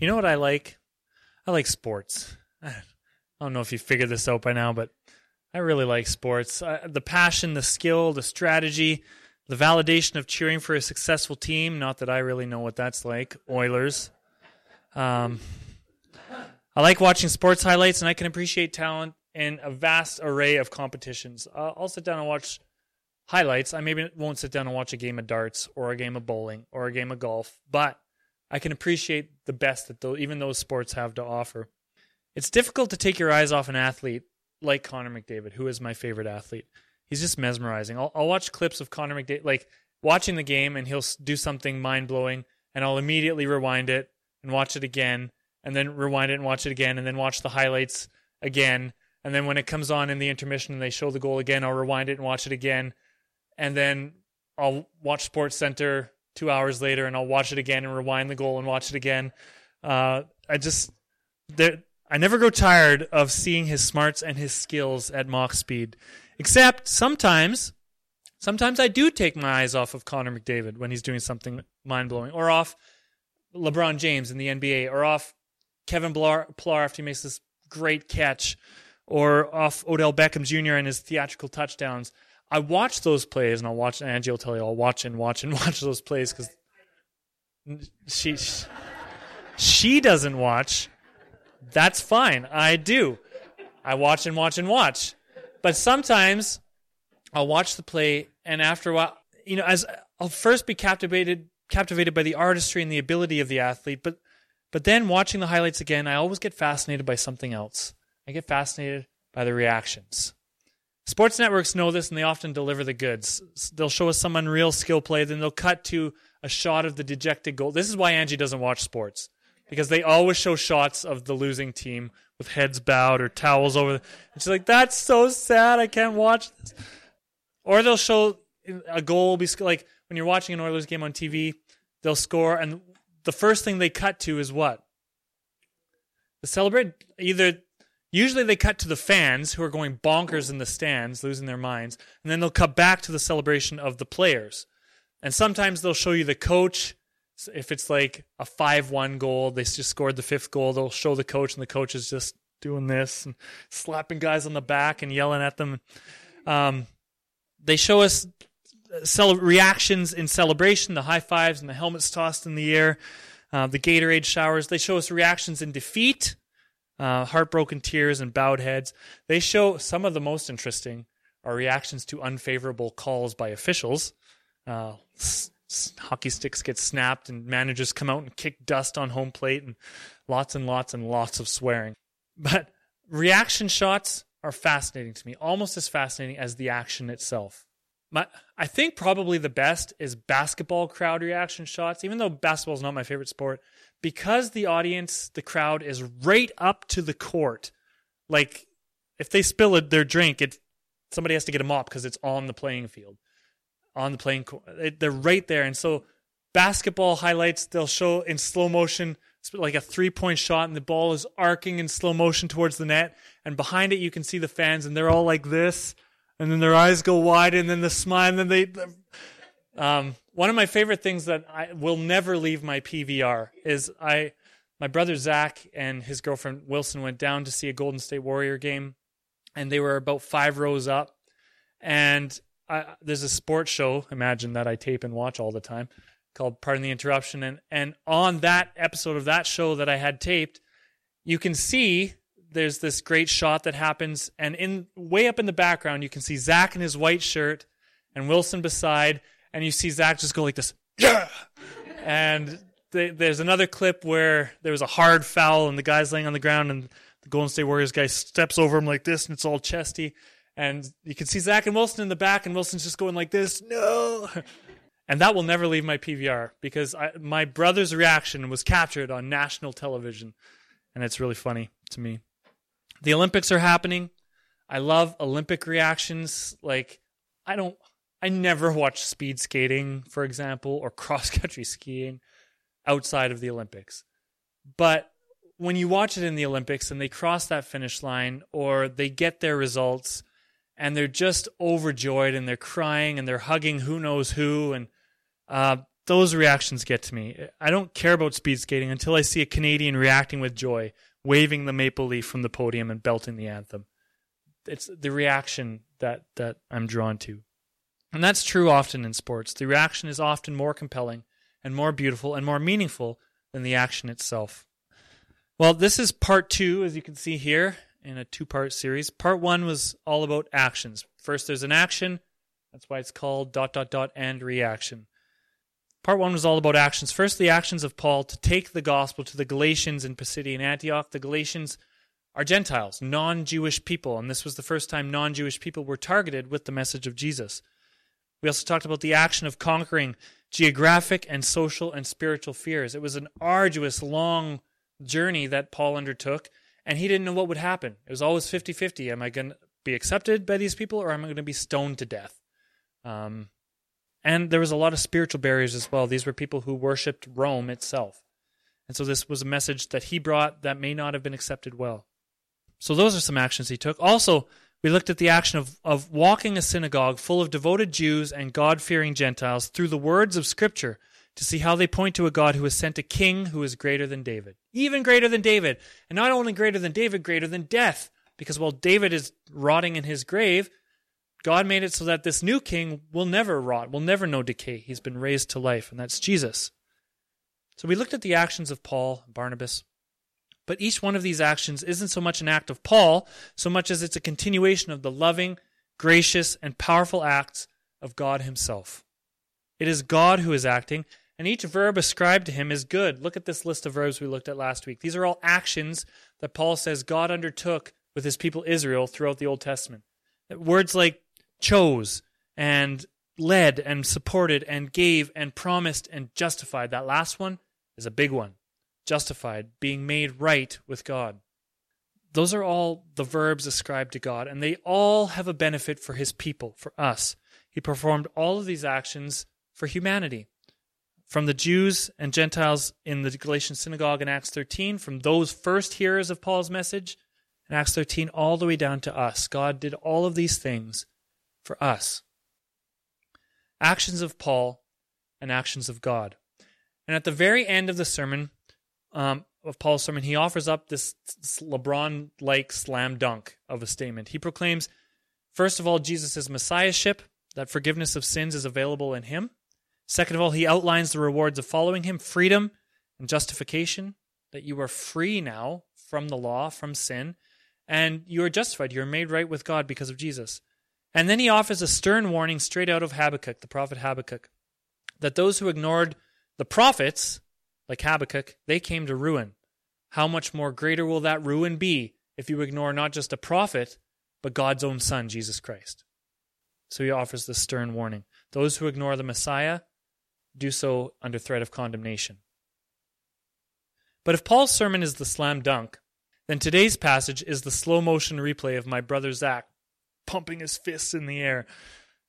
You know what I like? I like sports. I don't know if you figured this out by now, but I really like sports. Uh, the passion, the skill, the strategy, the validation of cheering for a successful team. Not that I really know what that's like. Oilers. Um, I like watching sports highlights, and I can appreciate talent in a vast array of competitions. Uh, I'll sit down and watch highlights. I maybe won't sit down and watch a game of darts or a game of bowling or a game of golf, but I can appreciate the best that even those sports have to offer. It's difficult to take your eyes off an athlete like Connor McDavid, who is my favorite athlete. He's just mesmerizing. I'll, I'll watch clips of Connor McDavid, like watching the game, and he'll do something mind blowing, and I'll immediately rewind it and watch it again, and then rewind it and watch it again, and then watch the highlights again. And then when it comes on in the intermission and they show the goal again, I'll rewind it and watch it again. And then I'll watch Sports Center two hours later and I'll watch it again and rewind the goal and watch it again. Uh, I just, there, I never grow tired of seeing his smarts and his skills at Mach speed. Except sometimes, sometimes I do take my eyes off of Connor McDavid when he's doing something mind blowing, or off LeBron James in the NBA, or off Kevin Pillar after he makes this great catch, or off Odell Beckham Jr. and his theatrical touchdowns. I watch those plays, and I'll watch. Angie will tell you, I'll watch and watch and watch those plays because she she doesn't watch. That's fine. I do. I watch and watch and watch. But sometimes I'll watch the play, and after a while, you know, as I'll first be captivated captivated by the artistry and the ability of the athlete, but but then watching the highlights again, I always get fascinated by something else. I get fascinated by the reactions. Sports networks know this and they often deliver the goods. They'll show us some unreal skill play, then they'll cut to a shot of the dejected goal. This is why Angie doesn't watch sports because they always show shots of the losing team with heads bowed or towels over. And she's like, "That's so sad. I can't watch this." Or they'll show a goal be like when you're watching an Oilers game on TV, they'll score and the first thing they cut to is what? The celebrate either usually they cut to the fans who are going bonkers in the stands, losing their minds, and then they'll cut back to the celebration of the players. And sometimes they'll show you the coach if it's like a 5-1 goal, they just scored the fifth goal, they'll show the coach and the coach is just doing this and slapping guys on the back and yelling at them. Um, they show us cel- reactions in celebration, the high fives and the helmets tossed in the air, uh, the Gatorade showers. They show us reactions in defeat, uh, heartbroken tears and bowed heads. They show some of the most interesting are reactions to unfavorable calls by officials. Uh, hockey sticks get snapped and managers come out and kick dust on home plate and lots and lots and lots of swearing. But reaction shots are fascinating to me, almost as fascinating as the action itself. My, I think probably the best is basketball crowd reaction shots, even though basketball is not my favorite sport, because the audience, the crowd is right up to the court. Like if they spill their drink, it somebody has to get a mop because it's on the playing field on the playing court. They're right there. And so basketball highlights, they'll show in slow motion like a three point shot and the ball is arcing in slow motion towards the net. And behind it, you can see the fans and they're all like this. And then their eyes go wide and then the smile and then they. Um, one of my favorite things that I will never leave my PVR is I, my brother Zach and his girlfriend Wilson went down to see a Golden State Warrior game, and they were about five rows up, and I, there's a sports show, imagine that I tape and watch all the time, called Pardon the Interruption. And, and on that episode of that show that I had taped, you can see there's this great shot that happens. And in way up in the background, you can see Zach in his white shirt and Wilson beside. And you see Zach just go like this, yeah! And there's another clip where there was a hard foul and the guy's laying on the ground and the Golden State Warriors guy steps over him like this and it's all chesty and you can see Zach and Wilson in the back, and Wilson's just going like this, no. And that will never leave my PVR because I, my brother's reaction was captured on national television, and it's really funny to me. The Olympics are happening. I love Olympic reactions. Like, I don't, I never watch speed skating, for example, or cross country skiing outside of the Olympics. But when you watch it in the Olympics and they cross that finish line or they get their results and they're just overjoyed and they're crying and they're hugging who knows who and uh, those reactions get to me. I don't care about speed skating until I see a Canadian reacting with joy, waving the maple leaf from the podium and belting the anthem. It's the reaction that, that I'm drawn to. And that's true often in sports. The reaction is often more compelling and more beautiful and more meaningful than the action itself. Well, this is part two, as you can see here, in a two part series. Part one was all about actions. First, there's an action. That's why it's called dot, dot, dot, and reaction. Part one was all about actions. First, the actions of Paul to take the gospel to the Galatians in Pisidian Antioch. The Galatians are Gentiles, non Jewish people, and this was the first time non Jewish people were targeted with the message of Jesus. We also talked about the action of conquering geographic and social and spiritual fears. It was an arduous, long journey that Paul undertook, and he didn't know what would happen. It was always 50 50. Am I going to be accepted by these people or am I going to be stoned to death? Um, and there was a lot of spiritual barriers as well. These were people who worshipped Rome itself. And so this was a message that he brought that may not have been accepted well. So those are some actions he took. Also, we looked at the action of, of walking a synagogue full of devoted Jews and God fearing Gentiles through the words of Scripture to see how they point to a God who has sent a king who is greater than David, even greater than David. And not only greater than David, greater than death. Because while David is rotting in his grave, God made it so that this new king will never rot, will never know decay. He's been raised to life, and that's Jesus. So we looked at the actions of Paul, Barnabas, but each one of these actions isn't so much an act of Paul, so much as it's a continuation of the loving, gracious, and powerful acts of God Himself. It is God who is acting, and each verb ascribed to Him is good. Look at this list of verbs we looked at last week. These are all actions that Paul says God undertook with His people Israel throughout the Old Testament. Words like chose and led and supported and gave and promised and justified. That last one is a big one justified, being made right with God. Those are all the verbs ascribed to God, and they all have a benefit for his people, for us. He performed all of these actions for humanity. From the Jews and Gentiles in the Galatian synagogue in Acts 13, from those first hearers of Paul's message in Acts 13, all the way down to us. God did all of these things for us. Actions of Paul and actions of God. And at the very end of the sermon, um, of Paul's sermon, he offers up this, LeBron like slam dunk of a statement. He proclaims, first of all, Jesus' messiahship, that forgiveness of sins is available in him. Second of all, he outlines the rewards of following him freedom and justification, that you are free now from the law, from sin, and you are justified. You are made right with God because of Jesus. And then he offers a stern warning straight out of Habakkuk, the prophet Habakkuk, that those who ignored the prophets like Habakkuk, they came to ruin. How much more greater will that ruin be if you ignore not just a prophet, but God's own Son, Jesus Christ? So he offers this stern warning. Those who ignore the Messiah do so under threat of condemnation. But if Paul's sermon is the slam dunk, then today's passage is the slow motion replay of my brother Zach pumping his fists in the air.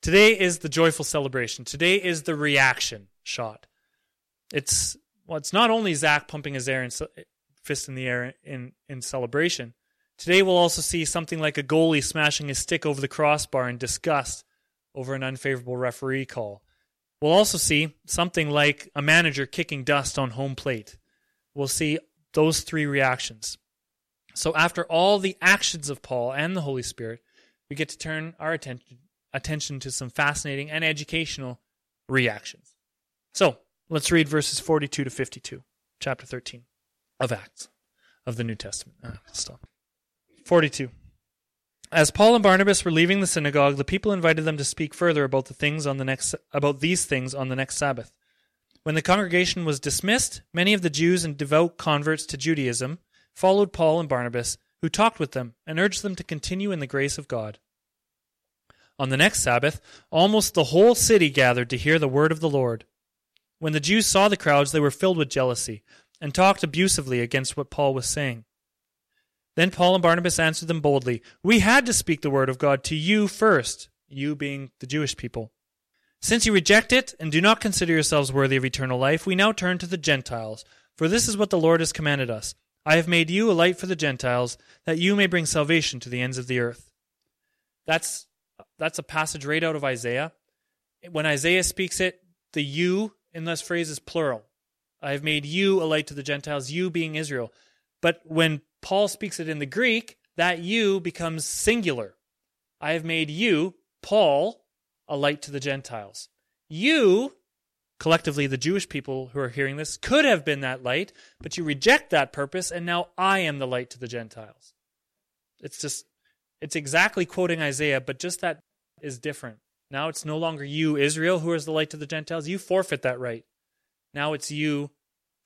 Today is the joyful celebration. Today is the reaction shot. It's well, it's not only Zach pumping his air and fist in the air in, in celebration. Today we'll also see something like a goalie smashing his stick over the crossbar in disgust over an unfavorable referee call. We'll also see something like a manager kicking dust on home plate. We'll see those three reactions. So, after all the actions of Paul and the Holy Spirit, we get to turn our attention, attention to some fascinating and educational reactions. So, Let's read verses 42 to 52, chapter 13 of Acts of the New Testament. Ah, stop. 42. As Paul and Barnabas were leaving the synagogue, the people invited them to speak further about the things on the next about these things on the next Sabbath. When the congregation was dismissed, many of the Jews and devout converts to Judaism followed Paul and Barnabas, who talked with them and urged them to continue in the grace of God. On the next Sabbath, almost the whole city gathered to hear the word of the Lord. When the Jews saw the crowds, they were filled with jealousy and talked abusively against what Paul was saying. Then Paul and Barnabas answered them boldly We had to speak the word of God to you first, you being the Jewish people. Since you reject it and do not consider yourselves worthy of eternal life, we now turn to the Gentiles. For this is what the Lord has commanded us I have made you a light for the Gentiles, that you may bring salvation to the ends of the earth. That's, that's a passage right out of Isaiah. When Isaiah speaks it, the you this phrase is plural. I have made you a light to the Gentiles, you being Israel. But when Paul speaks it in the Greek, that you becomes singular. I have made you, Paul, a light to the Gentiles. You, collectively the Jewish people who are hearing this, could have been that light, but you reject that purpose, and now I am the light to the Gentiles. It's just, it's exactly quoting Isaiah, but just that is different. Now it's no longer you, Israel, who is the light to the Gentiles. You forfeit that right. Now it's you.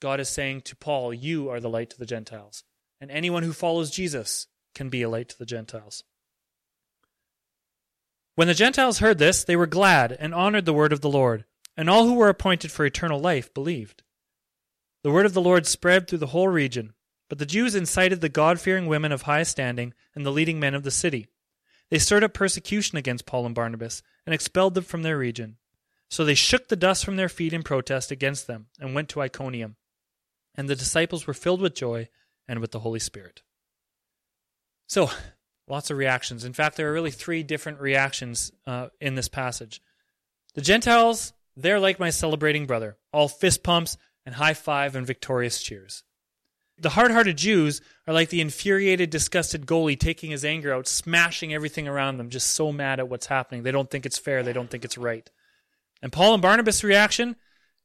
God is saying to Paul, You are the light to the Gentiles. And anyone who follows Jesus can be a light to the Gentiles. When the Gentiles heard this, they were glad and honored the word of the Lord, and all who were appointed for eternal life believed. The word of the Lord spread through the whole region, but the Jews incited the God fearing women of high standing and the leading men of the city. They stirred up persecution against Paul and Barnabas and expelled them from their region. So they shook the dust from their feet in protest against them and went to Iconium. And the disciples were filled with joy and with the Holy Spirit. So, lots of reactions. In fact, there are really three different reactions uh, in this passage. The Gentiles, they're like my celebrating brother, all fist pumps and high five and victorious cheers. The hard hearted Jews are like the infuriated, disgusted goalie taking his anger out, smashing everything around them, just so mad at what's happening. They don't think it's fair, they don't think it's right. And Paul and Barnabas' reaction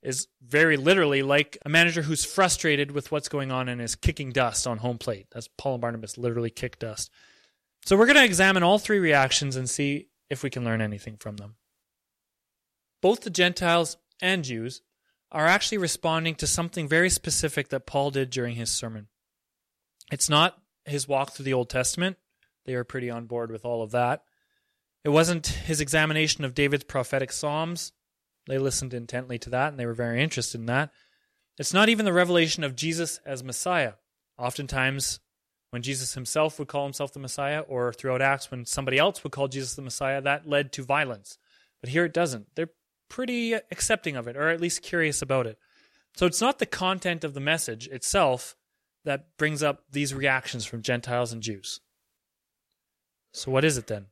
is very literally like a manager who's frustrated with what's going on and is kicking dust on home plate. That's Paul and Barnabas literally kick dust. So we're going to examine all three reactions and see if we can learn anything from them. Both the Gentiles and Jews are actually responding to something very specific that Paul did during his sermon. It's not his walk through the Old Testament. They are pretty on board with all of that. It wasn't his examination of David's prophetic psalms they listened intently to that and they were very interested in that. It's not even the revelation of Jesus as Messiah. Oftentimes, when Jesus himself would call himself the Messiah, or throughout Acts, when somebody else would call Jesus the Messiah, that led to violence. But here it doesn't. They're pretty accepting of it, or at least curious about it. So it's not the content of the message itself that brings up these reactions from Gentiles and Jews. So, what is it then?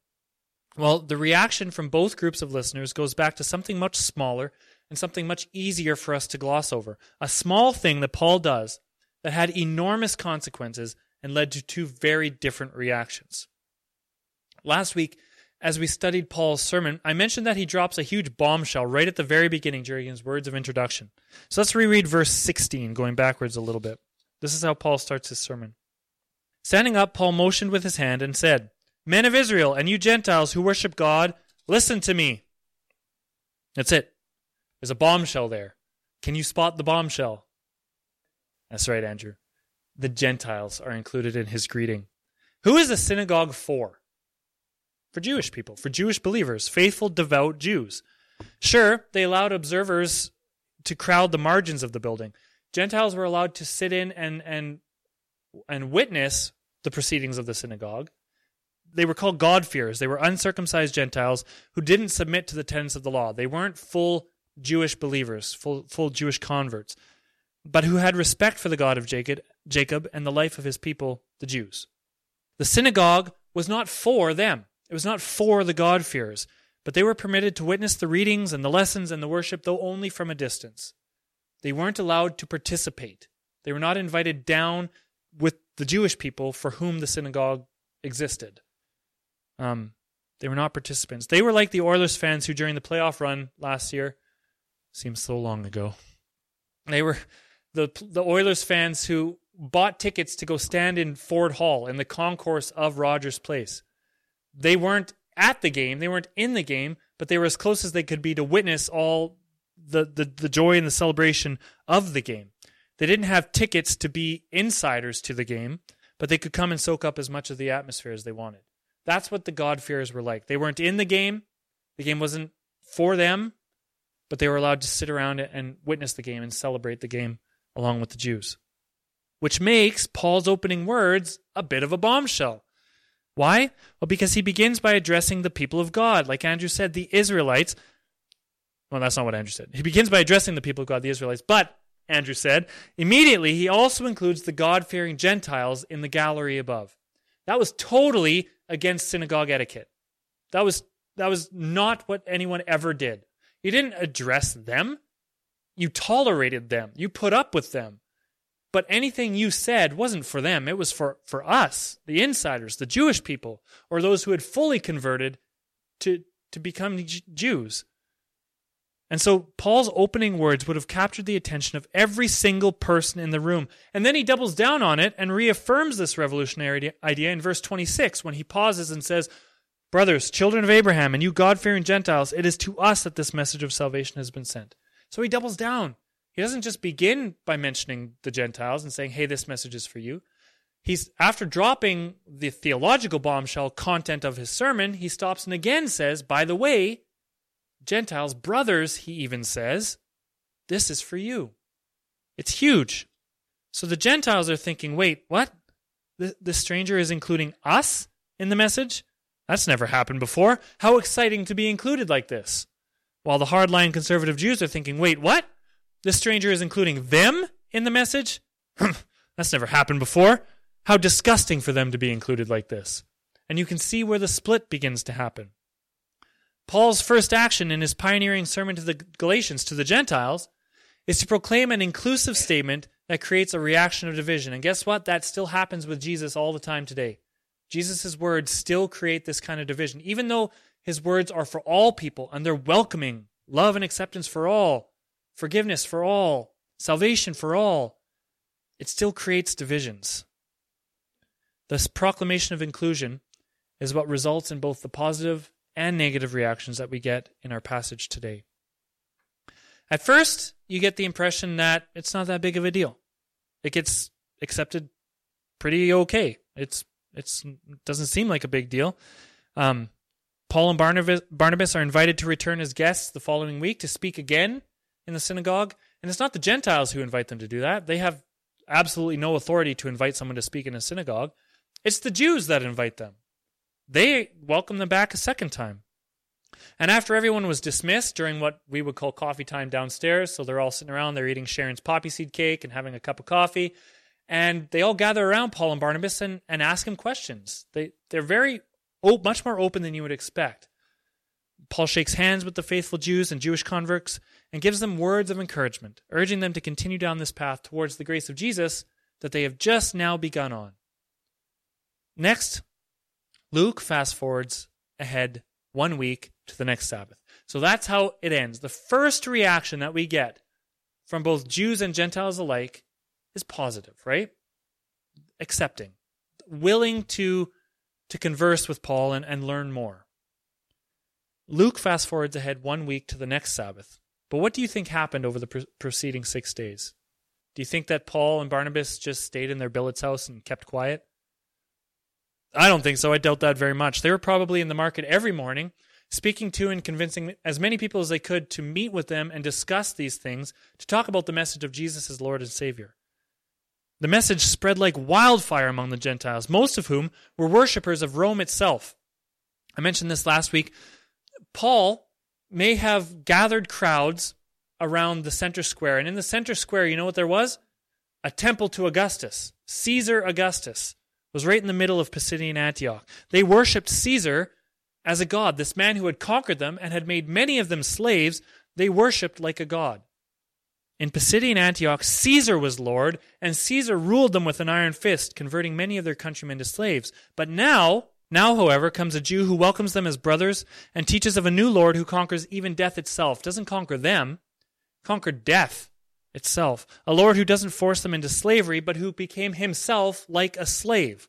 Well, the reaction from both groups of listeners goes back to something much smaller and something much easier for us to gloss over. A small thing that Paul does that had enormous consequences and led to two very different reactions. Last week, as we studied Paul's sermon, I mentioned that he drops a huge bombshell right at the very beginning during his words of introduction. So let's reread verse 16, going backwards a little bit. This is how Paul starts his sermon. Standing up, Paul motioned with his hand and said, Men of Israel, and you Gentiles who worship God, listen to me. That's it. There's a bombshell there. Can you spot the bombshell? That's right, Andrew. The Gentiles are included in his greeting. Who is the synagogue for? For Jewish people, for Jewish believers, faithful, devout Jews. Sure, they allowed observers to crowd the margins of the building. Gentiles were allowed to sit in and and and witness the proceedings of the synagogue they were called God-fearers. They were uncircumcised Gentiles who didn't submit to the tenets of the law. They weren't full Jewish believers, full, full Jewish converts, but who had respect for the God of Jacob, Jacob and the life of his people, the Jews. The synagogue was not for them. It was not for the God-fearers, but they were permitted to witness the readings and the lessons and the worship, though only from a distance. They weren't allowed to participate. They were not invited down with the Jewish people for whom the synagogue existed. Um, they were not participants. They were like the Oilers fans who, during the playoff run last year, seems so long ago, they were the the Oilers fans who bought tickets to go stand in Ford Hall in the concourse of Rogers Place. They weren't at the game, they weren't in the game, but they were as close as they could be to witness all the, the, the joy and the celebration of the game. They didn't have tickets to be insiders to the game, but they could come and soak up as much of the atmosphere as they wanted. That's what the God-fearers were like. They weren't in the game. The game wasn't for them, but they were allowed to sit around and witness the game and celebrate the game along with the Jews. Which makes Paul's opening words a bit of a bombshell. Why? Well, because he begins by addressing the people of God. Like Andrew said, the Israelites. Well, that's not what Andrew said. He begins by addressing the people of God, the Israelites. But, Andrew said, immediately he also includes the God fearing Gentiles in the gallery above. That was totally against synagogue etiquette. That was that was not what anyone ever did. You didn't address them. you tolerated them, you put up with them. But anything you said wasn't for them, it was for, for us, the insiders, the Jewish people, or those who had fully converted to, to become Jews. And so Paul's opening words would have captured the attention of every single person in the room. And then he doubles down on it and reaffirms this revolutionary idea in verse 26 when he pauses and says, Brothers, children of Abraham, and you God fearing Gentiles, it is to us that this message of salvation has been sent. So he doubles down. He doesn't just begin by mentioning the Gentiles and saying, hey, this message is for you. He's after dropping the theological bombshell content of his sermon, he stops and again says, by the way, Gentiles, brothers, he even says, this is for you. It's huge. So the Gentiles are thinking, wait, what? The, the stranger is including us in the message? That's never happened before. How exciting to be included like this. While the hardline conservative Jews are thinking, wait, what? This stranger is including them in the message? That's never happened before. How disgusting for them to be included like this. And you can see where the split begins to happen. Paul's first action in his pioneering sermon to the Galatians, to the Gentiles, is to proclaim an inclusive statement that creates a reaction of division. And guess what? That still happens with Jesus all the time today. Jesus' words still create this kind of division, even though his words are for all people and they're welcoming love and acceptance for all, forgiveness for all, salvation for all. It still creates divisions. This proclamation of inclusion is what results in both the positive and negative reactions that we get in our passage today. At first, you get the impression that it's not that big of a deal. It gets accepted pretty okay. It's it's it doesn't seem like a big deal. Um, Paul and Barnabas, Barnabas are invited to return as guests the following week to speak again in the synagogue, and it's not the Gentiles who invite them to do that. They have absolutely no authority to invite someone to speak in a synagogue. It's the Jews that invite them they welcome them back a second time. And after everyone was dismissed during what we would call coffee time downstairs, so they're all sitting around, they're eating Sharon's poppy seed cake and having a cup of coffee, and they all gather around Paul and Barnabas and, and ask him questions. They they're very oh, much more open than you would expect. Paul shakes hands with the faithful Jews and Jewish converts and gives them words of encouragement, urging them to continue down this path towards the grace of Jesus that they have just now begun on. Next, Luke fast forwards ahead one week to the next Sabbath. So that's how it ends. The first reaction that we get from both Jews and Gentiles alike is positive, right? Accepting, willing to, to converse with Paul and, and learn more. Luke fast forwards ahead one week to the next Sabbath. But what do you think happened over the pre- preceding six days? Do you think that Paul and Barnabas just stayed in their billet's house and kept quiet? I don't think so. I doubt that very much. They were probably in the market every morning, speaking to and convincing as many people as they could to meet with them and discuss these things, to talk about the message of Jesus as Lord and Savior. The message spread like wildfire among the Gentiles, most of whom were worshippers of Rome itself. I mentioned this last week. Paul may have gathered crowds around the center square, and in the center square, you know what there was? A temple to Augustus, Caesar Augustus was right in the middle of Pisidian Antioch. They worshipped Caesar as a god, this man who had conquered them and had made many of them slaves. They worshipped like a god. In Pisidian Antioch, Caesar was Lord, and Caesar ruled them with an iron fist, converting many of their countrymen to slaves. But now, now, however, comes a Jew who welcomes them as brothers and teaches of a new Lord who conquers even death itself. Doesn't conquer them, conquered death itself. A Lord who doesn't force them into slavery, but who became himself like a slave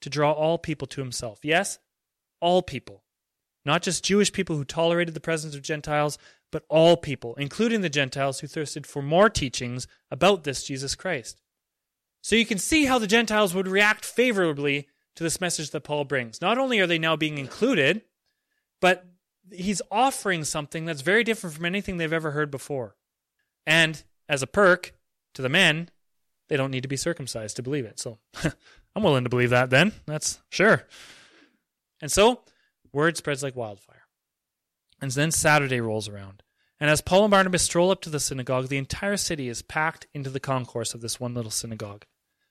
to draw all people to himself. Yes, all people. Not just Jewish people who tolerated the presence of Gentiles, but all people, including the Gentiles who thirsted for more teachings about this Jesus Christ. So you can see how the Gentiles would react favorably to this message that Paul brings. Not only are they now being included, but he's offering something that's very different from anything they've ever heard before. And as a perk to the men, they don't need to be circumcised to believe it. So I'm willing to believe that then. That's sure. And so word spreads like wildfire. And then Saturday rolls around. And as Paul and Barnabas stroll up to the synagogue, the entire city is packed into the concourse of this one little synagogue.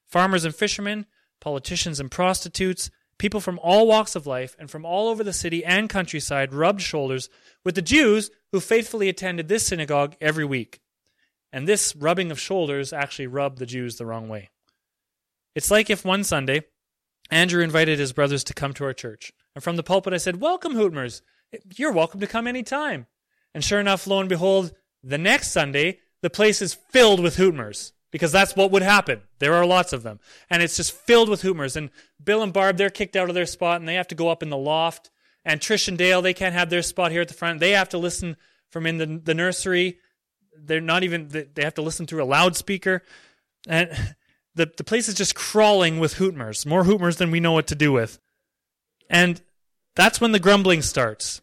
Farmers and fishermen, politicians and prostitutes, people from all walks of life and from all over the city and countryside rubbed shoulders with the Jews who faithfully attended this synagogue every week. And this rubbing of shoulders actually rubbed the Jews the wrong way. It's like if one Sunday, Andrew invited his brothers to come to our church. And from the pulpit, I said, Welcome, Hootmers. You're welcome to come anytime. And sure enough, lo and behold, the next Sunday, the place is filled with Hootmers because that's what would happen. There are lots of them. And it's just filled with Hootmers. And Bill and Barb, they're kicked out of their spot and they have to go up in the loft. And Trish and Dale, they can't have their spot here at the front. They have to listen from in the, the nursery. They're not even, they have to listen through a loudspeaker. And the, the place is just crawling with Hootmers, more Hootmers than we know what to do with. And that's when the grumbling starts.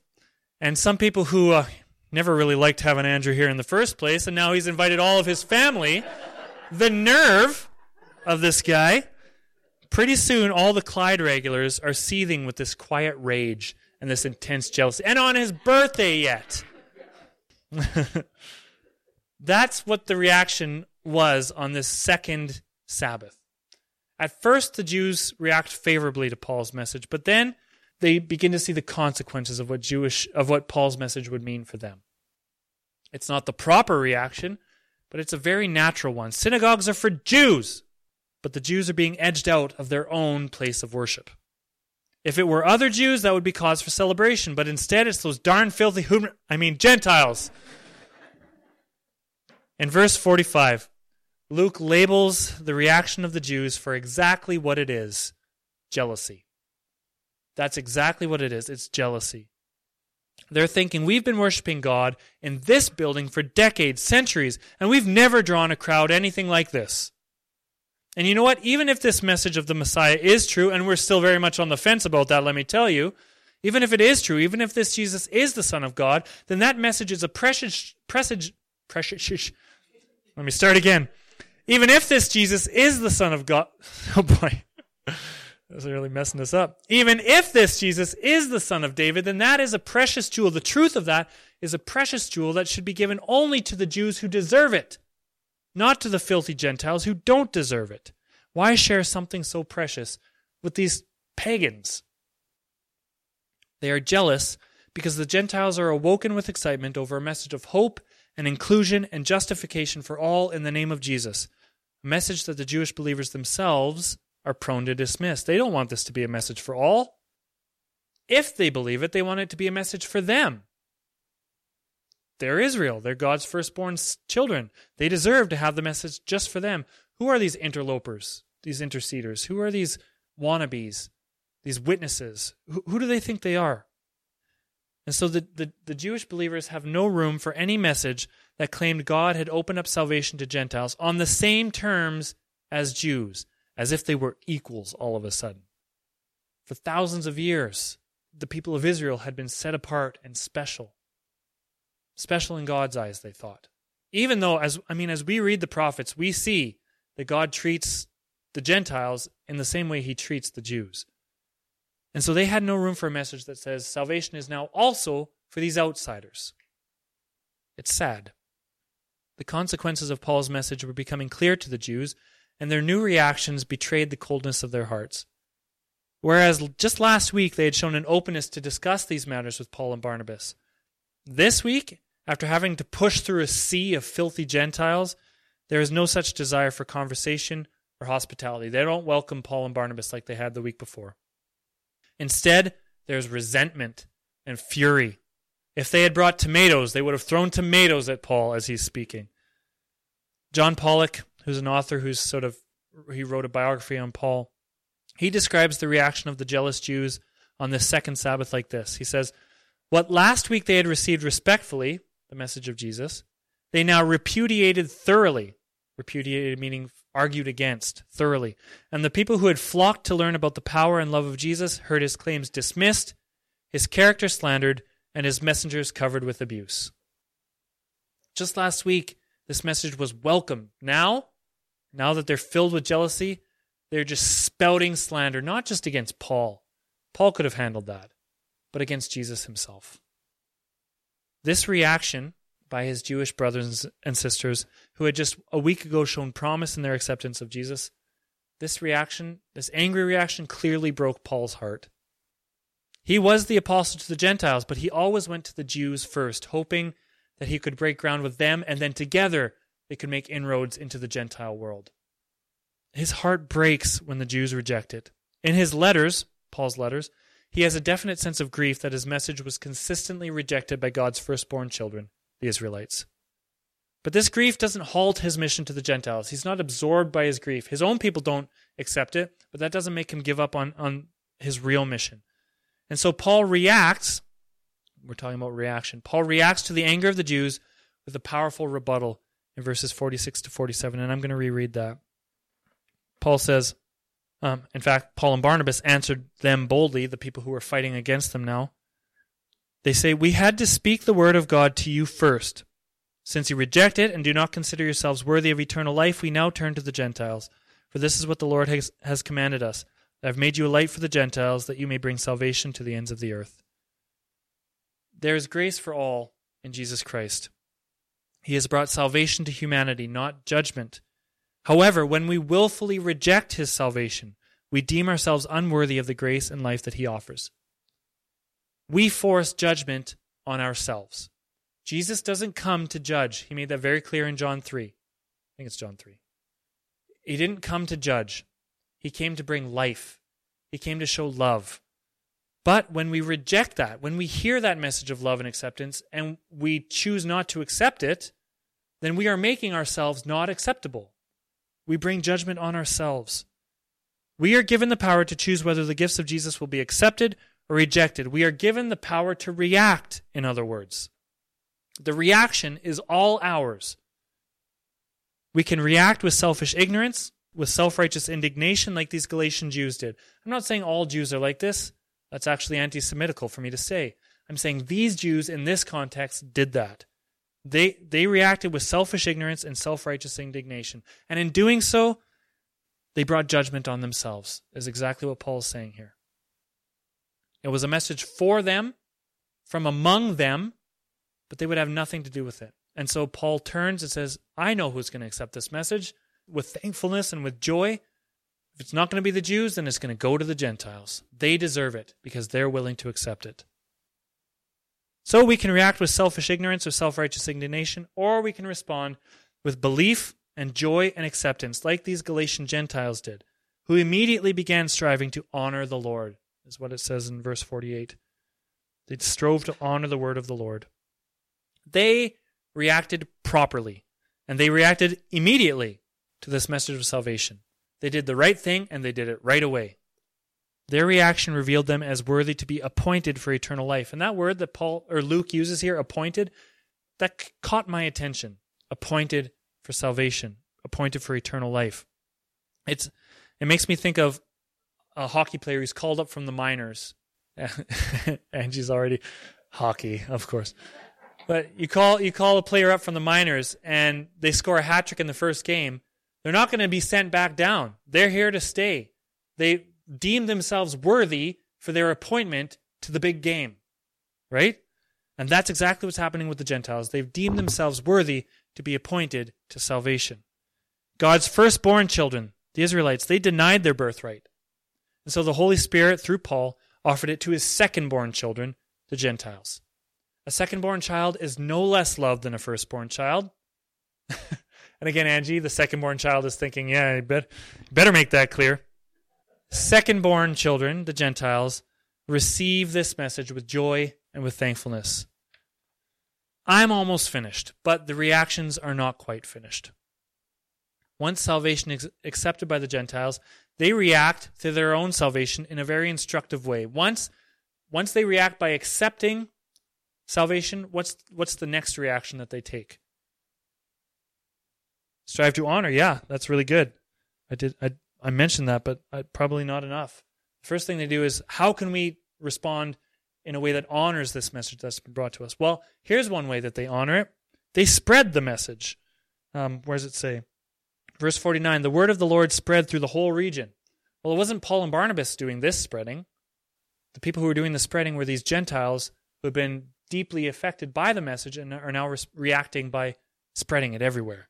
And some people who uh, never really liked having Andrew here in the first place, and now he's invited all of his family the nerve of this guy. Pretty soon, all the Clyde regulars are seething with this quiet rage and this intense jealousy. And on his birthday yet. That's what the reaction was on this second Sabbath. At first, the Jews react favorably to Paul's message, but then they begin to see the consequences of what Jewish of what Paul's message would mean for them. It's not the proper reaction, but it's a very natural one. Synagogues are for Jews, but the Jews are being edged out of their own place of worship. If it were other Jews, that would be cause for celebration, but instead it's those darn filthy, hum- I mean, Gentiles. In verse 45, Luke labels the reaction of the Jews for exactly what it is jealousy. That's exactly what it is. It's jealousy. They're thinking we've been worshiping God in this building for decades, centuries, and we've never drawn a crowd anything like this. And you know what? Even if this message of the Messiah is true, and we're still very much on the fence about that, let me tell you, even if it is true, even if this Jesus is the Son of God, then that message is a precious, presage, precious, let me start again. Even if this Jesus is the Son of God, oh boy. This is really messing us up. Even if this Jesus is the son of David, then that is a precious jewel. The truth of that is a precious jewel that should be given only to the Jews who deserve it, not to the filthy Gentiles who don't deserve it. Why share something so precious with these pagans? They are jealous because the Gentiles are awoken with excitement over a message of hope and inclusion and justification for all in the name of Jesus, a message that the Jewish believers themselves are prone to dismiss. They don't want this to be a message for all. If they believe it, they want it to be a message for them. They're Israel. They're God's firstborn children. They deserve to have the message just for them. Who are these interlopers, these interceders? Who are these wannabes, these witnesses? Who, who do they think they are? And so the, the, the Jewish believers have no room for any message that claimed God had opened up salvation to Gentiles on the same terms as Jews as if they were equals all of a sudden. For thousands of years, the people of Israel had been set apart and special. Special in God's eyes, they thought. Even though, as I mean, as we read the prophets, we see that God treats the Gentiles in the same way he treats the Jews. And so they had no room for a message that says salvation is now also for these outsiders. It's sad. The consequences of Paul's message were becoming clear to the Jews, and their new reactions betrayed the coldness of their hearts. Whereas just last week they had shown an openness to discuss these matters with Paul and Barnabas. This week, after having to push through a sea of filthy Gentiles, there is no such desire for conversation or hospitality. They don't welcome Paul and Barnabas like they had the week before. Instead, there's resentment and fury. If they had brought tomatoes, they would have thrown tomatoes at Paul as he's speaking. John Pollock who's an author who's sort of he wrote a biography on Paul. He describes the reaction of the jealous Jews on this second Sabbath like this. He says, What last week they had received respectfully, the message of Jesus, they now repudiated thoroughly. Repudiated meaning argued against thoroughly. And the people who had flocked to learn about the power and love of Jesus heard his claims dismissed, his character slandered, and his messengers covered with abuse. Just last week, this message was welcome. Now, now that they're filled with jealousy, they're just spouting slander, not just against Paul. Paul could have handled that, but against Jesus himself. This reaction by his Jewish brothers and sisters, who had just a week ago shown promise in their acceptance of Jesus, this reaction, this angry reaction, clearly broke Paul's heart. He was the apostle to the Gentiles, but he always went to the Jews first, hoping that he could break ground with them and then together they could make inroads into the Gentile world. His heart breaks when the Jews reject it. In his letters, Paul's letters, he has a definite sense of grief that his message was consistently rejected by God's firstborn children, the Israelites. But this grief doesn't halt his mission to the Gentiles. He's not absorbed by his grief. His own people don't accept it, but that doesn't make him give up on, on his real mission. And so Paul reacts. We're talking about reaction. Paul reacts to the anger of the Jews with a powerful rebuttal in verses 46 to 47, and I'm going to reread that. Paul says, um, in fact, Paul and Barnabas answered them boldly, the people who were fighting against them now. They say, We had to speak the word of God to you first. Since you reject it and do not consider yourselves worthy of eternal life, we now turn to the Gentiles. For this is what the Lord has, has commanded us I have made you a light for the Gentiles, that you may bring salvation to the ends of the earth. There is grace for all in Jesus Christ. He has brought salvation to humanity, not judgment. However, when we willfully reject his salvation, we deem ourselves unworthy of the grace and life that he offers. We force judgment on ourselves. Jesus doesn't come to judge. He made that very clear in John 3. I think it's John 3. He didn't come to judge, he came to bring life, he came to show love. But when we reject that, when we hear that message of love and acceptance and we choose not to accept it, then we are making ourselves not acceptable. We bring judgment on ourselves. We are given the power to choose whether the gifts of Jesus will be accepted or rejected. We are given the power to react, in other words. The reaction is all ours. We can react with selfish ignorance, with self righteous indignation, like these Galatian Jews did. I'm not saying all Jews are like this. That's actually anti Semitical for me to say. I'm saying these Jews in this context did that. They, they reacted with selfish ignorance and self righteous indignation. And in doing so, they brought judgment on themselves, is exactly what Paul is saying here. It was a message for them, from among them, but they would have nothing to do with it. And so Paul turns and says, I know who's going to accept this message with thankfulness and with joy. If it's not going to be the Jews, then it's going to go to the Gentiles. They deserve it because they're willing to accept it. So we can react with selfish ignorance or self righteous indignation, or we can respond with belief and joy and acceptance, like these Galatian Gentiles did, who immediately began striving to honor the Lord, is what it says in verse 48. They strove to honor the word of the Lord. They reacted properly, and they reacted immediately to this message of salvation. They did the right thing, and they did it right away. Their reaction revealed them as worthy to be appointed for eternal life. And that word that Paul or Luke uses here, appointed, that caught my attention. Appointed for salvation, appointed for eternal life. It's it makes me think of a hockey player who's called up from the minors. Angie's already hockey, of course. But you call you call a player up from the minors and they score a hat trick in the first game. They're not going to be sent back down. They're here to stay. They deem themselves worthy for their appointment to the big game. Right? And that's exactly what's happening with the Gentiles. They've deemed themselves worthy to be appointed to salvation. God's firstborn children, the Israelites, they denied their birthright. And so the Holy Spirit, through Paul, offered it to his secondborn children, the Gentiles. A secondborn child is no less loved than a firstborn child. and again, Angie, the second born child is thinking, yeah, better make that clear. Second born children, the Gentiles, receive this message with joy and with thankfulness. I'm almost finished, but the reactions are not quite finished. Once salvation is accepted by the Gentiles, they react to their own salvation in a very instructive way. Once, once they react by accepting salvation, what's what's the next reaction that they take? Strive to honor. Yeah, that's really good. I did I I mentioned that, but I, probably not enough. The first thing they do is how can we respond in a way that honors this message that's been brought to us? Well, here's one way that they honor it. They spread the message. Um, where does it say? Verse 49 The word of the Lord spread through the whole region. Well, it wasn't Paul and Barnabas doing this spreading. The people who were doing the spreading were these Gentiles who had been deeply affected by the message and are now re- reacting by spreading it everywhere.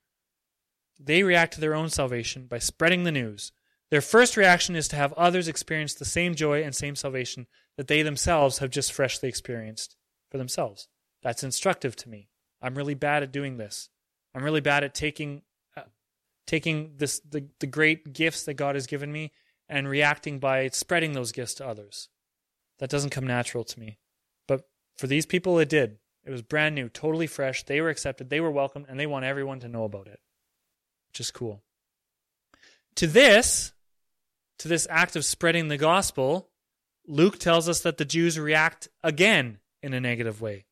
They react to their own salvation by spreading the news. Their first reaction is to have others experience the same joy and same salvation that they themselves have just freshly experienced for themselves. That's instructive to me. I'm really bad at doing this. I'm really bad at taking uh, taking this the, the great gifts that God has given me and reacting by spreading those gifts to others. That doesn't come natural to me. But for these people it did. It was brand new, totally fresh. They were accepted, they were welcomed, and they want everyone to know about it. Which is cool. To this, to this act of spreading the gospel, Luke tells us that the Jews react again in a negative way.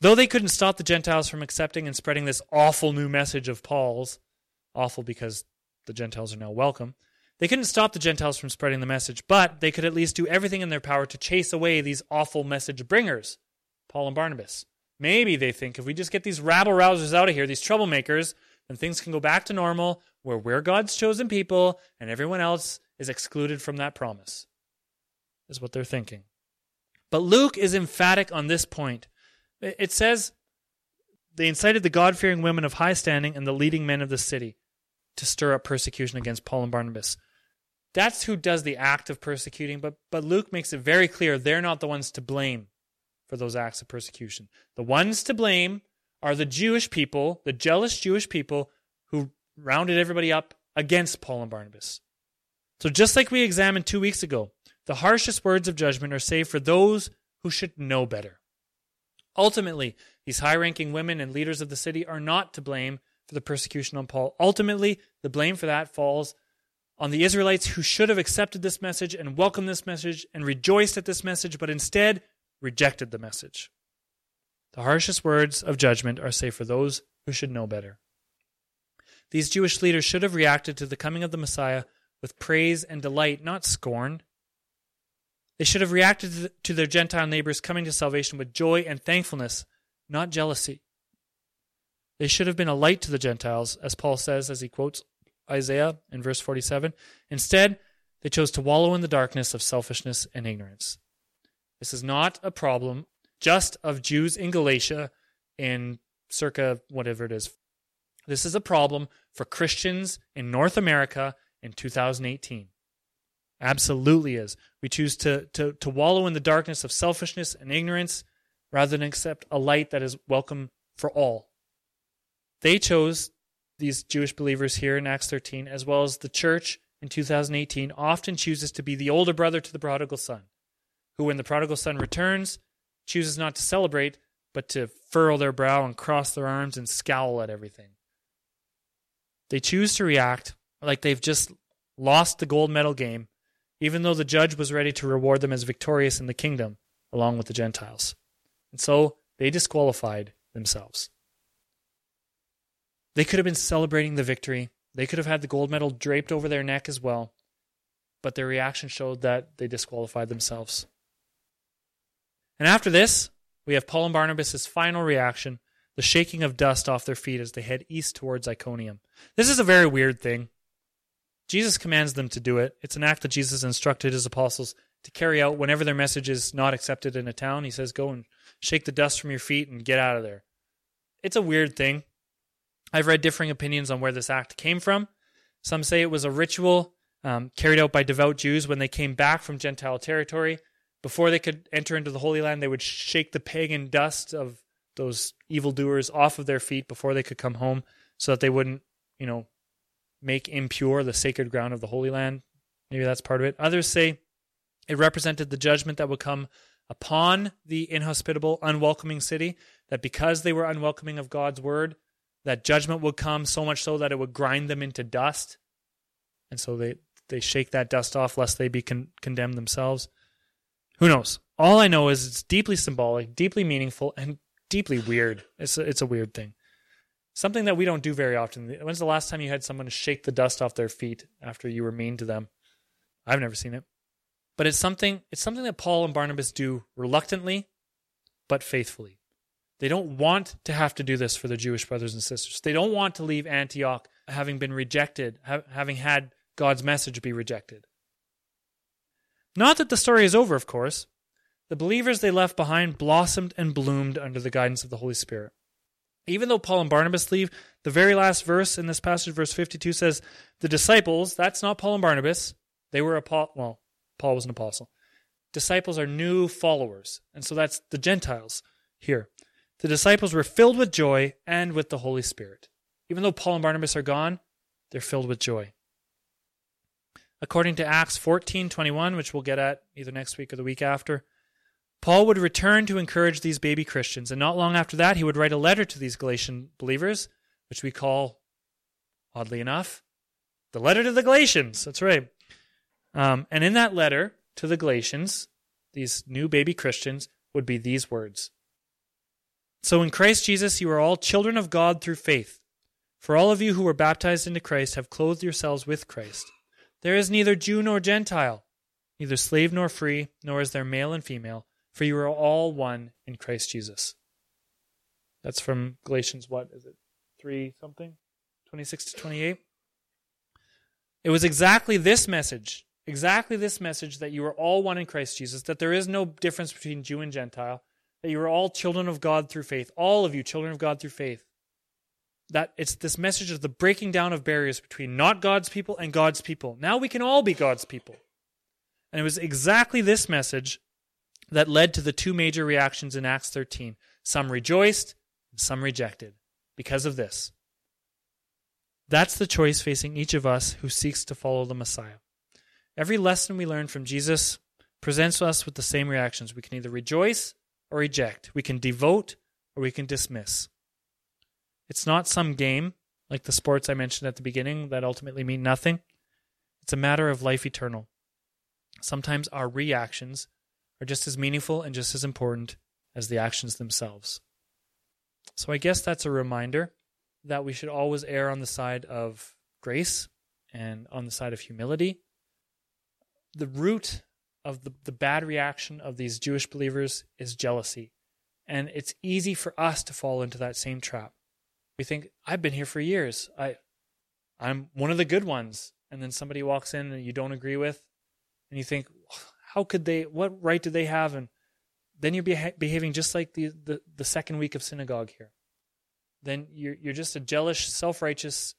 Though they couldn't stop the Gentiles from accepting and spreading this awful new message of Paul's, awful because the Gentiles are now welcome, they couldn't stop the Gentiles from spreading the message, but they could at least do everything in their power to chase away these awful message bringers, Paul and Barnabas. Maybe they think if we just get these rabble rousers out of here, these troublemakers, then things can go back to normal where we're God's chosen people and everyone else is excluded from that promise, is what they're thinking. But Luke is emphatic on this point. It says they incited the God fearing women of high standing and the leading men of the city to stir up persecution against Paul and Barnabas. That's who does the act of persecuting, but, but Luke makes it very clear they're not the ones to blame for those acts of persecution. The ones to blame are the Jewish people, the jealous Jewish people who rounded everybody up against Paul and Barnabas. So, just like we examined two weeks ago, the harshest words of judgment are saved for those who should know better. Ultimately, these high ranking women and leaders of the city are not to blame for the persecution on Paul. Ultimately, the blame for that falls on the Israelites who should have accepted this message and welcomed this message and rejoiced at this message, but instead rejected the message. The harshest words of judgment are saved for those who should know better. These Jewish leaders should have reacted to the coming of the Messiah with praise and delight, not scorn. They should have reacted to their Gentile neighbors coming to salvation with joy and thankfulness, not jealousy. They should have been a light to the Gentiles, as Paul says as he quotes Isaiah in verse 47. Instead, they chose to wallow in the darkness of selfishness and ignorance. This is not a problem just of Jews in Galatia in circa whatever it is. This is a problem for Christians in North America in 2018. Absolutely is. We choose to, to, to wallow in the darkness of selfishness and ignorance rather than accept a light that is welcome for all. They chose these Jewish believers here in Acts 13, as well as the church in 2018, often chooses to be the older brother to the prodigal son, who, when the prodigal son returns, chooses not to celebrate, but to furrow their brow and cross their arms and scowl at everything. They choose to react like they've just lost the gold medal game, even though the judge was ready to reward them as victorious in the kingdom along with the Gentiles. And so they disqualified themselves. They could have been celebrating the victory. They could have had the gold medal draped over their neck as well. But their reaction showed that they disqualified themselves. And after this, we have Paul and Barnabas' final reaction the shaking of dust off their feet as they head east towards Iconium. This is a very weird thing. Jesus commands them to do it. It's an act that Jesus instructed his apostles to carry out whenever their message is not accepted in a town. He says, Go and shake the dust from your feet and get out of there. It's a weird thing. I've read differing opinions on where this act came from. Some say it was a ritual um, carried out by devout Jews when they came back from Gentile territory. Before they could enter into the Holy Land, they would shake the pagan dust of those evildoers off of their feet before they could come home so that they wouldn't, you know, make impure the sacred ground of the Holy Land. Maybe that's part of it. Others say it represented the judgment that would come upon the inhospitable, unwelcoming city, that because they were unwelcoming of God's word, that judgment would come so much so that it would grind them into dust. And so they, they shake that dust off lest they be con- condemned themselves. Who knows? All I know is it's deeply symbolic, deeply meaningful, and deeply weird. It's a, it's a weird thing. Something that we don't do very often. When's the last time you had someone shake the dust off their feet after you were mean to them? I've never seen it. But it's something it's something that Paul and Barnabas do reluctantly but faithfully. They don't want to have to do this for their Jewish brothers and sisters. They don't want to leave Antioch having been rejected, ha- having had God's message be rejected. Not that the story is over, of course. The believers they left behind blossomed and bloomed under the guidance of the Holy Spirit. Even though Paul and Barnabas leave, the very last verse in this passage, verse 52, says, The disciples, that's not Paul and Barnabas. They were, apo- well, Paul was an apostle. Disciples are new followers. And so that's the Gentiles here. the disciples were filled with joy and with the Holy Spirit. Even though Paul and Barnabas are gone, they're filled with joy. According to Acts 14:21, which we'll get at either next week or the week after, Paul would return to encourage these baby Christians, and not long after that, he would write a letter to these Galatian believers, which we call, oddly enough, the letter to the Galatians. That's right. Um, and in that letter to the Galatians, these new baby Christians, would be these words So in Christ Jesus, you are all children of God through faith. For all of you who were baptized into Christ have clothed yourselves with Christ. There is neither Jew nor Gentile, neither slave nor free, nor is there male and female, for you are all one in Christ Jesus. That's from Galatians, what is it? 3 something? 26 to 28. It was exactly this message, exactly this message that you are all one in Christ Jesus, that there is no difference between Jew and Gentile, that you are all children of God through faith, all of you children of God through faith that it's this message of the breaking down of barriers between not God's people and God's people. Now we can all be God's people. And it was exactly this message that led to the two major reactions in Acts 13. Some rejoiced, and some rejected because of this. That's the choice facing each of us who seeks to follow the Messiah. Every lesson we learn from Jesus presents us with the same reactions. We can either rejoice or reject. We can devote or we can dismiss. It's not some game like the sports I mentioned at the beginning that ultimately mean nothing. It's a matter of life eternal. Sometimes our reactions are just as meaningful and just as important as the actions themselves. So I guess that's a reminder that we should always err on the side of grace and on the side of humility. The root of the, the bad reaction of these Jewish believers is jealousy. And it's easy for us to fall into that same trap we think I've been here for years. I I'm one of the good ones. And then somebody walks in and you don't agree with and you think how could they what right do they have and then you're beha- behaving just like the, the the second week of synagogue here. Then you're you're just a jealous, self-righteous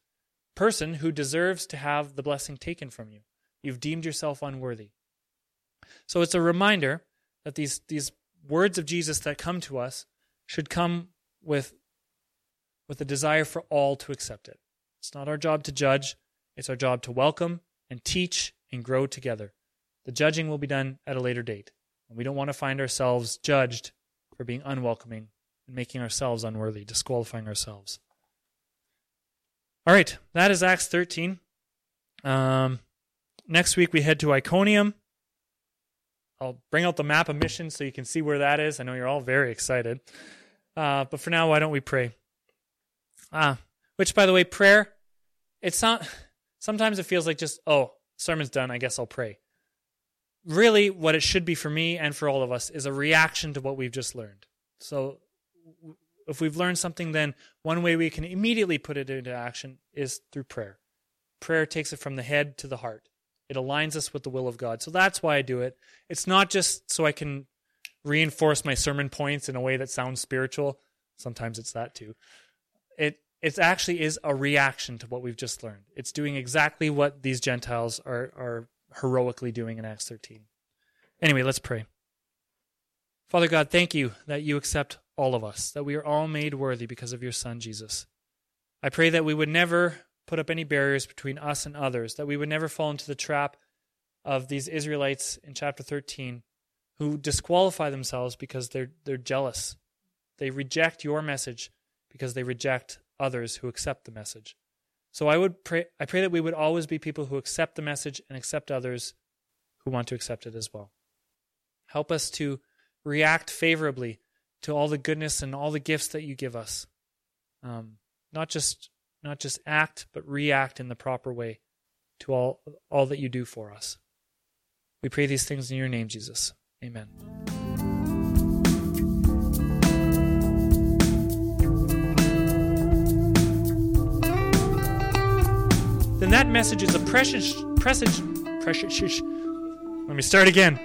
person who deserves to have the blessing taken from you. You've deemed yourself unworthy. So it's a reminder that these these words of Jesus that come to us should come with with a desire for all to accept it. It's not our job to judge, it's our job to welcome and teach and grow together. The judging will be done at a later date. And we don't want to find ourselves judged for being unwelcoming and making ourselves unworthy, disqualifying ourselves. All right, that is Acts 13. Um, next week we head to Iconium. I'll bring out the map of missions so you can see where that is. I know you're all very excited. Uh, but for now, why don't we pray? Ah, which, by the way, prayer, it's not, sometimes it feels like just, oh, sermon's done, I guess I'll pray. Really, what it should be for me and for all of us is a reaction to what we've just learned. So, if we've learned something, then one way we can immediately put it into action is through prayer. Prayer takes it from the head to the heart. It aligns us with the will of God. So that's why I do it. It's not just so I can reinforce my sermon points in a way that sounds spiritual. Sometimes it's that too. It it actually is a reaction to what we've just learned. It's doing exactly what these Gentiles are, are heroically doing in Acts 13. Anyway, let's pray. Father God, thank you that you accept all of us, that we are all made worthy because of your Son, Jesus. I pray that we would never put up any barriers between us and others, that we would never fall into the trap of these Israelites in chapter 13 who disqualify themselves because they're, they're jealous. They reject your message because they reject others who accept the message. So I would pray I pray that we would always be people who accept the message and accept others who want to accept it as well. Help us to react favorably to all the goodness and all the gifts that you give us. Um, not just not just act, but react in the proper way to all all that you do for us. We pray these things in your name, Jesus. Amen. That message is a precious, precious, precious. Let me start again.